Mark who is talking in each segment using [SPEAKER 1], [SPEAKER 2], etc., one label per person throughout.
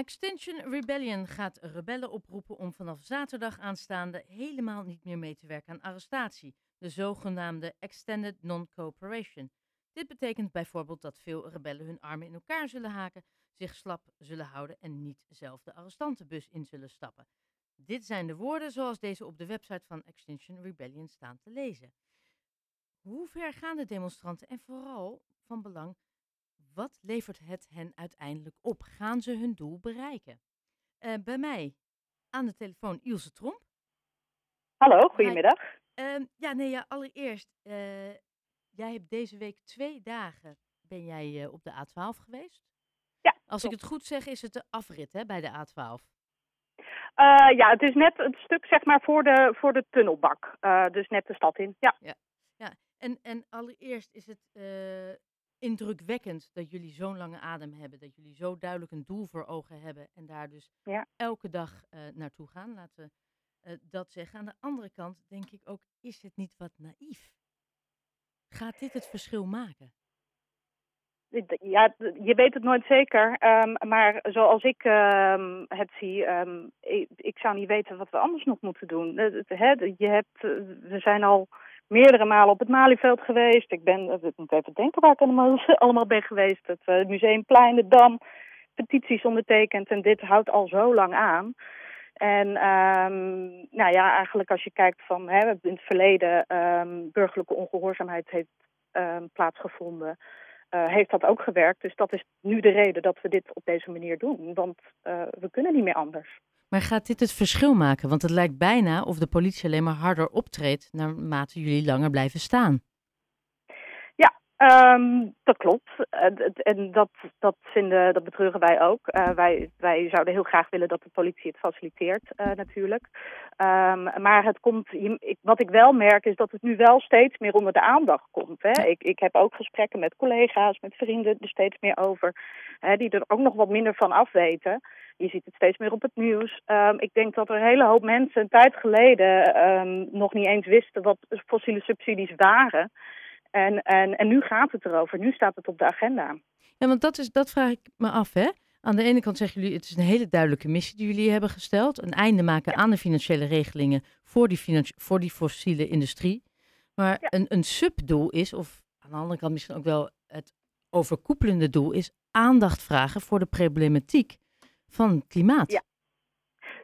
[SPEAKER 1] Extinction Rebellion gaat rebellen oproepen om vanaf zaterdag aanstaande helemaal niet meer mee te werken aan arrestatie, de zogenaamde Extended Non-Cooperation. Dit betekent bijvoorbeeld dat veel rebellen hun armen in elkaar zullen haken, zich slap zullen houden en niet zelf de arrestantenbus in zullen stappen. Dit zijn de woorden zoals deze op de website van Extinction Rebellion staan te lezen. Hoe ver gaan de demonstranten en vooral van belang, wat levert het hen uiteindelijk op? Gaan ze hun doel bereiken? Uh, bij mij aan de telefoon Ilse Tromp.
[SPEAKER 2] Hallo, goedemiddag.
[SPEAKER 1] Uh, ja, nee, ja, allereerst, uh, jij hebt deze week twee dagen, ben jij op de A12 geweest?
[SPEAKER 2] Ja.
[SPEAKER 1] Als ik het goed zeg, is het de afrit hè, bij de A12.
[SPEAKER 2] ja, het is net het stuk zeg maar voor de, voor de tunnelbak. dus net de stad in, ja.
[SPEAKER 1] Ja, ja. En, en allereerst is het indrukwekkend dat jullie zo'n lange adem hebben. Dat jullie zo duidelijk een doel voor ogen hebben en daar dus
[SPEAKER 2] ja.
[SPEAKER 1] elke dag uh, naartoe gaan. Laten we uh, dat zeggen. Aan de andere kant denk ik ook, is het niet wat naïef? Gaat dit het verschil maken?
[SPEAKER 2] Ja, je weet het nooit zeker. Um, maar zoals ik um, het zie, um, ik, ik, zou niet weten wat we anders nog moeten doen. je hebt, we zijn al meerdere malen op het Malieveld geweest. Ik ben, ik moet even denken waar ik allemaal, ben geweest. Het uh, Museumplein, de Dam, petities ondertekend. En dit houdt al zo lang aan. En um, nou ja, eigenlijk als je kijkt van hè, in het verleden um, burgerlijke ongehoorzaamheid heeft um, plaatsgevonden, uh, heeft dat ook gewerkt. Dus dat is nu de reden dat we dit op deze manier doen. Want uh, we kunnen niet meer anders.
[SPEAKER 1] Maar gaat dit het verschil maken? Want het lijkt bijna of de politie alleen maar harder optreedt naarmate jullie langer blijven staan.
[SPEAKER 2] Ja, um, dat klopt. En dat, dat, vinden, dat betreuren wij ook. Uh, wij, wij zouden heel graag willen dat de politie het faciliteert, uh, natuurlijk. Um, maar het komt, wat ik wel merk is dat het nu wel steeds meer onder de aandacht komt. Hè? Ik, ik heb ook gesprekken met collega's, met vrienden er steeds meer over. Hè, die er ook nog wat minder van afweten. Je ziet het steeds meer op het nieuws. Um, ik denk dat er een hele hoop mensen een tijd geleden um, nog niet eens wisten wat fossiele subsidies waren. En, en, en nu gaat het erover. Nu staat het op de agenda.
[SPEAKER 1] Ja, want dat, is, dat vraag ik me af, hè? Aan de ene kant zeggen jullie, het is een hele duidelijke missie die jullie hebben gesteld. Een einde maken aan de financiële regelingen voor die, voor die fossiele industrie. Maar ja. een, een subdoel is, of aan de andere kant misschien ook wel het overkoepelende doel, is aandacht vragen voor de problematiek van klimaat.
[SPEAKER 2] Ja.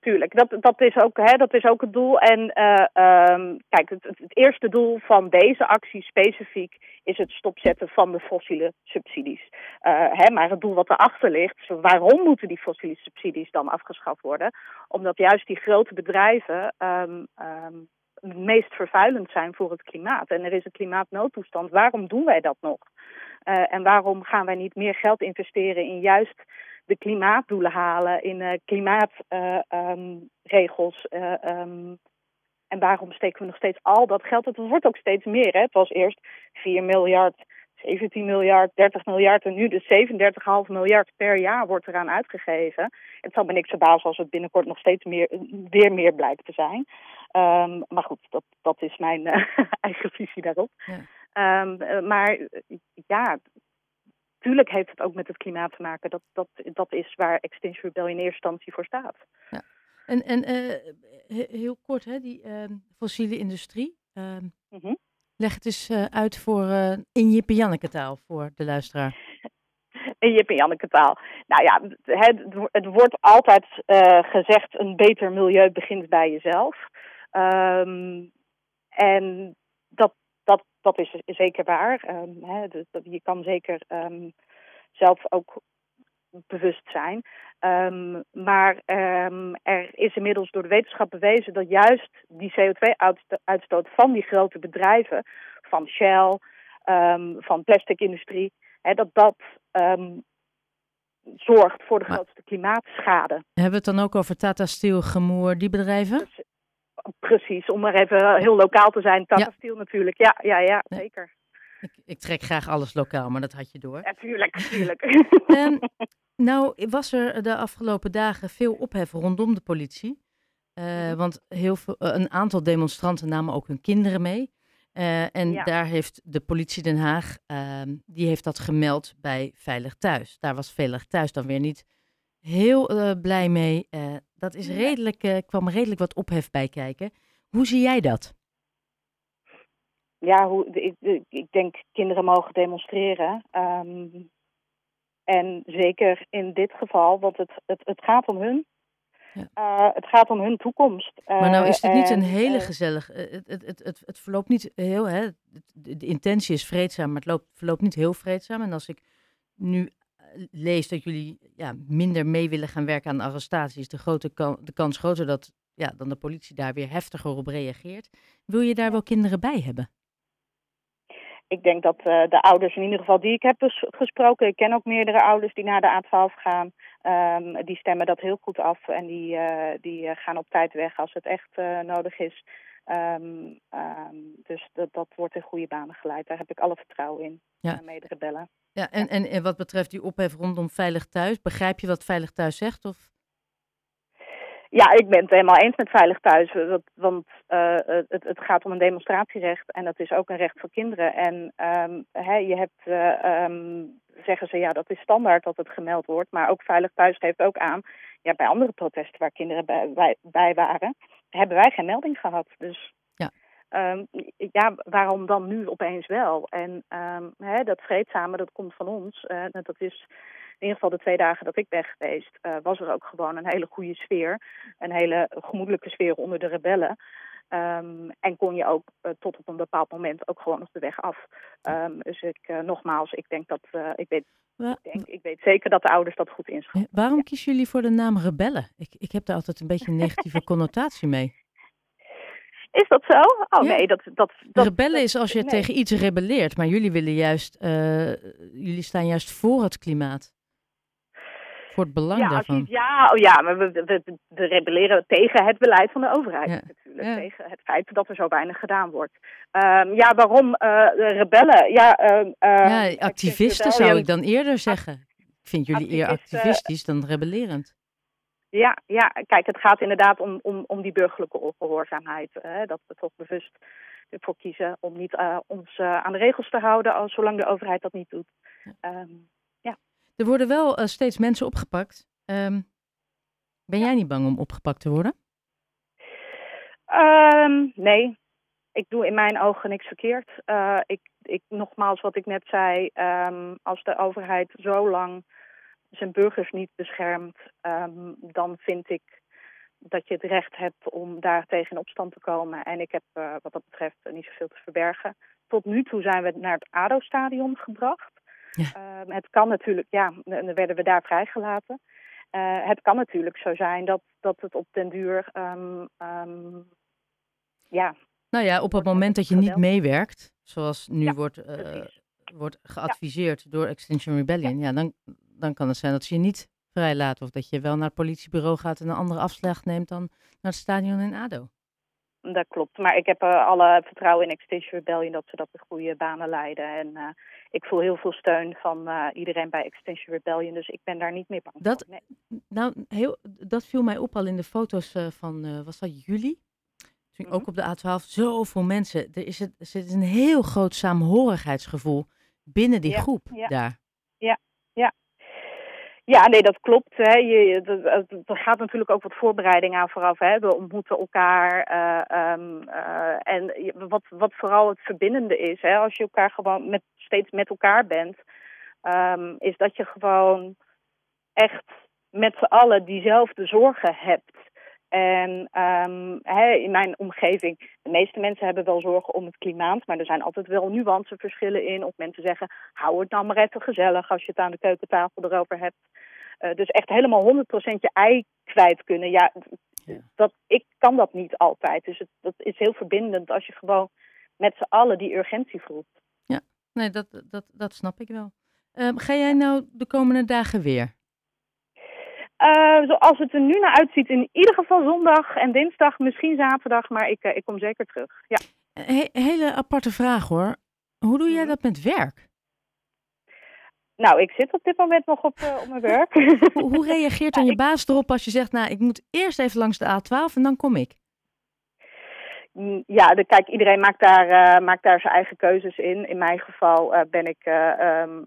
[SPEAKER 2] Tuurlijk, dat, dat, is ook, hè, dat is ook het doel. En uh, kijk, het, het, eerste doel van deze actie specifiek is het stopzetten van de fossiele subsidies. Uh, hè, maar het doel wat erachter ligt, waarom moeten die fossiele subsidies dan afgeschaft worden? Omdat juist die grote bedrijven um, het meest vervuilend zijn voor het klimaat. En er is een klimaatnoodtoestand. Waarom doen wij dat nog? Uh, en waarom gaan wij niet meer geld investeren in juist de klimaatdoelen halen, in uh, klimaatregels. Uh, uh, um, en waarom steken we nog steeds al dat geld? Het wordt ook steeds meer. Hè? Het was eerst 4 miljard, 17 miljard, 30 miljard en nu dus 37,5 miljard per jaar wordt eraan uitgegeven. Het zal me niks verbazen als het binnenkort nog steeds meer, weer meer blijkt te zijn. Um, maar goed, dat, dat is mijn eigen visie daarop. Ja. Um, maar ja, Tuurlijk heeft het ook met het klimaat te maken. Dat, dat, dat is waar Extinction Rebellion in eerste instantie voor staat.
[SPEAKER 1] Ja. En, en uh, heel kort, hè, die uh, fossiele industrie. Uh, mm -hmm. Leg het eens uh, uit voor, uh, in Jip en Janneke taal voor de luisteraar.
[SPEAKER 2] In Jip en Janneke taal. Nou ja, het, het wordt altijd gezegd, een beter milieu begint bij jezelf. Um, en dat, is zeker waar. Um, hè, dus je kan zeker um, zelf ook bewust zijn. Um, maar er is inmiddels door de wetenschap bewezen dat juist die CO2-uitstoot van die grote bedrijven, van Shell, van plasticindustrie, hè, dat dat zorgt voor de grootste klimaatschade.
[SPEAKER 1] Hebben we het dan ook over Tata Steel, Gemoer, die bedrijven?
[SPEAKER 2] Dus, Precies, om maar even heel lokaal te zijn. Tata ja. Steel natuurlijk, ja, ja, ja, nee. zeker.
[SPEAKER 1] Ik, ik, trek graag alles lokaal, maar dat had je door.
[SPEAKER 2] Ja, tuurlijk, tuurlijk.
[SPEAKER 1] um, nou, was er de afgelopen dagen veel ophef rondom de politie. Uh, mm-hmm. Want heel veel, een aantal demonstranten namen ook hun kinderen mee. Uh, en ja. daar heeft de politie Den Haag, uh, die heeft dat gemeld bij Veilig Thuis. Daar was Veilig Thuis dan weer niet heel blij mee. Dat is redelijk, uh, kwam redelijk wat ophef bij kijken. Hoe zie jij dat?
[SPEAKER 2] Ja, hoe, ik, ik denk kinderen mogen demonstreren. Um, en zeker in dit geval, want het, het, het gaat om hun. Ja. het gaat om hun toekomst.
[SPEAKER 1] maar nou is het niet een hele gezellig. Het, het, het, het, het verloopt niet heel. Hè, de, de intentie is vreedzaam, maar het loopt, verloopt niet heel vreedzaam. En als ik nu lees dat jullie ja, minder mee willen gaan werken aan arrestaties, de, grote de kans groter dat ja, dan de politie daar weer heftiger op reageert. Wil je daar wel kinderen bij hebben?
[SPEAKER 2] Ik denk dat uh, de ouders, in ieder geval die ik heb gesproken, ik ken ook meerdere ouders die naar de A12 gaan, um, die stemmen dat heel goed af en die, uh, die uh, gaan op tijd weg als het echt nodig is. Um, um, dus dat, dat wordt in goede banen geleid. Daar heb ik alle vertrouwen in. Ja. Mede-rebellen.
[SPEAKER 1] Ja, en, en, en wat betreft die ophef rondom Veilig Thuis, begrijp je wat Veilig Thuis zegt? Of?
[SPEAKER 2] Ja, ik ben het helemaal eens met Veilig Thuis. Want uh, het, het, gaat om een demonstratierecht en dat is ook een recht voor kinderen. En um, hè, je hebt, uh, um, zeggen ze, ja, dat is standaard dat het gemeld wordt. Maar ook Veilig Thuis geeft ook aan, ja, bij andere protesten waar kinderen bij, bij, bij waren, hebben wij geen melding gehad. Dus ja. Um, ja, waarom dan nu opeens wel? En um, hè, dat vreedzame, dat komt van ons. Uh, dat is in ieder geval de twee dagen dat ik ben geweest, uh, was er ook gewoon een hele goede sfeer. Een hele gemoedelijke sfeer onder de rebellen. Um, en kon je ook uh, tot op een bepaald moment ook gewoon nog de weg af. Um, dus ik, uh, nogmaals, ik denk dat, uh, ik, weet, ik, denk, ik weet zeker dat de ouders dat goed inschatten.
[SPEAKER 1] Waarom ja. kiezen jullie voor de naam rebellen? Ik, ik heb daar altijd een beetje een negatieve connotatie mee.
[SPEAKER 2] Is dat zo? Oh ja. nee, dat, dat, dat
[SPEAKER 1] Rebellen
[SPEAKER 2] dat,
[SPEAKER 1] is als je nee. tegen iets rebelleert, maar jullie willen juist, jullie staan juist voor het klimaat. Voor het belang
[SPEAKER 2] ja,
[SPEAKER 1] daarvan.
[SPEAKER 2] Je, ja, oh ja, maar we, we, we, rebelleren tegen het beleid van de overheid ja. natuurlijk. Ja. Tegen het feit dat er zo weinig gedaan wordt. Um, ja, waarom uh, rebellen? Ja, uh,
[SPEAKER 1] ja activisten zou ik dan eerder zeggen. Ik vind jullie eer activistisch dan rebellerend.
[SPEAKER 2] Ja, ja, kijk, het gaat inderdaad om, om, om die burgerlijke ongehoorzaamheid. Hè, dat we toch bewust ervoor kiezen om niet uh, ons aan de regels te houden, als, zolang de overheid dat niet doet. Um,
[SPEAKER 1] er worden wel uh, steeds mensen opgepakt. Um, ben jij niet bang om opgepakt te worden?
[SPEAKER 2] Um, nee, ik doe in mijn ogen niks verkeerd. Uh, ik, ik, nogmaals, wat ik net zei, um, als de overheid zo lang zijn burgers niet beschermt, dan vind ik dat je het recht hebt om daar tegen in opstand te komen. En ik heb uh, wat dat betreft niet zoveel te verbergen. Tot nu toe zijn we naar het ADO-stadion gebracht. Ja. Uh, het kan natuurlijk, ja, dan werden we daar vrijgelaten. Uh, het kan natuurlijk zo zijn dat, dat het op den duur, um, um, ja.
[SPEAKER 1] Nou ja, op het moment dat je niet meewerkt, zoals nu ja, wordt, uh, wordt geadviseerd ja. door Extinction Rebellion, ja. dan, dan kan het zijn dat ze je niet vrijlaten. Of dat je wel naar het politiebureau gaat en een andere afslag neemt dan naar het stadion in ADO.
[SPEAKER 2] Dat klopt, maar ik heb uh, alle vertrouwen in Extinction Rebellion dat ze dat de goede banen leiden. En uh, ik voel heel veel steun van uh, iedereen bij Extinction Rebellion, dus ik ben daar niet meer bang
[SPEAKER 1] dat,
[SPEAKER 2] voor.
[SPEAKER 1] Nee. Nou, heel, dat viel mij op al in de foto's van, was dat juli? Toen mm -hmm. ook op de A12, zoveel mensen. Er is, het, er is een heel groot saamhorigheidsgevoel binnen die
[SPEAKER 2] ja,
[SPEAKER 1] groep
[SPEAKER 2] ja.
[SPEAKER 1] daar.
[SPEAKER 2] Ja, nee, dat klopt. Hè. Je, er gaat natuurlijk ook wat voorbereiding aan vooraf. Hè. We ontmoeten elkaar. Uh, um, en wat, wat vooral het verbindende is, hè, als je elkaar gewoon met, steeds met elkaar bent, um, is dat je gewoon echt met z'n allen diezelfde zorgen hebt. En um, he, in mijn omgeving, de meeste mensen hebben wel zorgen om het klimaat, maar er zijn altijd wel nuanceverschillen in. Of mensen zeggen, hou het nou maar even gezellig als je het aan de keukentafel erover hebt. Uh, dus echt helemaal 100% je ei kwijt kunnen. Ja, ja, Dat, ik kan dat niet altijd. Dus het, dat is heel verbindend als je gewoon met z'n allen die urgentie voelt.
[SPEAKER 1] Ja, nee, dat, dat, dat snap ik wel. Um, ga jij nou de komende dagen weer?
[SPEAKER 2] Uh, zoals het er nu naar uitziet, in ieder geval zondag en dinsdag, misschien zaterdag, maar ik, uh, ik kom zeker terug. Ja.
[SPEAKER 1] He hele aparte vraag hoor. Hoe doe jij dat met werk?
[SPEAKER 2] Nou, ik zit op dit moment nog op, uh, op mijn werk.
[SPEAKER 1] hoe, hoe reageert dan je baas erop als je zegt, nou, ik moet eerst even langs de A12 en dan kom ik?
[SPEAKER 2] Ja, de, kijk, iedereen maakt daar, uh, maakt daar zijn eigen keuzes in. In mijn geval uh, ben ik, uh, um,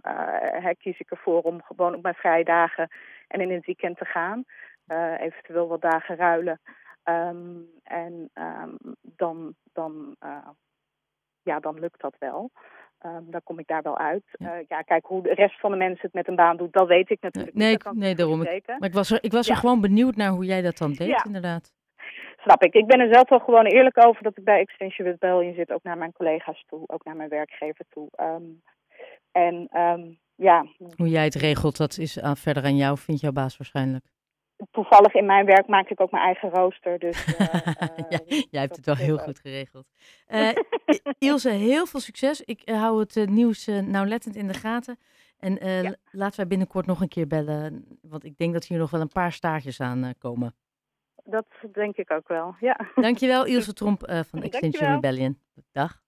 [SPEAKER 2] kies ik ervoor om gewoon op mijn vrije dagen en in het weekend te gaan. Uh, eventueel wat dagen ruilen. Um, en um, dan, dan, uh, ja, dan lukt dat wel. Um, dan kom ik daar wel uit. Ja. Uh, ja. kijk, hoe de rest van de mensen het met een baan doet, dat weet ik natuurlijk
[SPEAKER 1] nee,
[SPEAKER 2] niet.
[SPEAKER 1] Nee, nee daarom. Ik, maar ik was er, ik was er gewoon benieuwd naar hoe jij dat dan deed, ja. inderdaad.
[SPEAKER 2] Snap ik. Ik ben er zelf wel gewoon eerlijk over dat ik bij Extension Rebellion zit. Ook naar mijn collega's toe, ook naar mijn werkgever toe. En ja.
[SPEAKER 1] Hoe jij het regelt, dat is uh, verder aan jou, vindt jouw baas waarschijnlijk.
[SPEAKER 2] Toevallig in mijn werk maak ik ook mijn eigen rooster. Dus, uh,
[SPEAKER 1] ja, jij hebt het wel heel goed geregeld. Uh, Ilse, heel veel succes. Ik uh, hou het uh, nieuws nauwlettend in de gaten. En ja. laten wij binnenkort nog een keer bellen. Want ik denk dat hier nog wel een paar staartjes aan komen.
[SPEAKER 2] Dat denk ik ook wel, ja.
[SPEAKER 1] Dankjewel Ilse Tromp van Extinction Rebellion. Dag.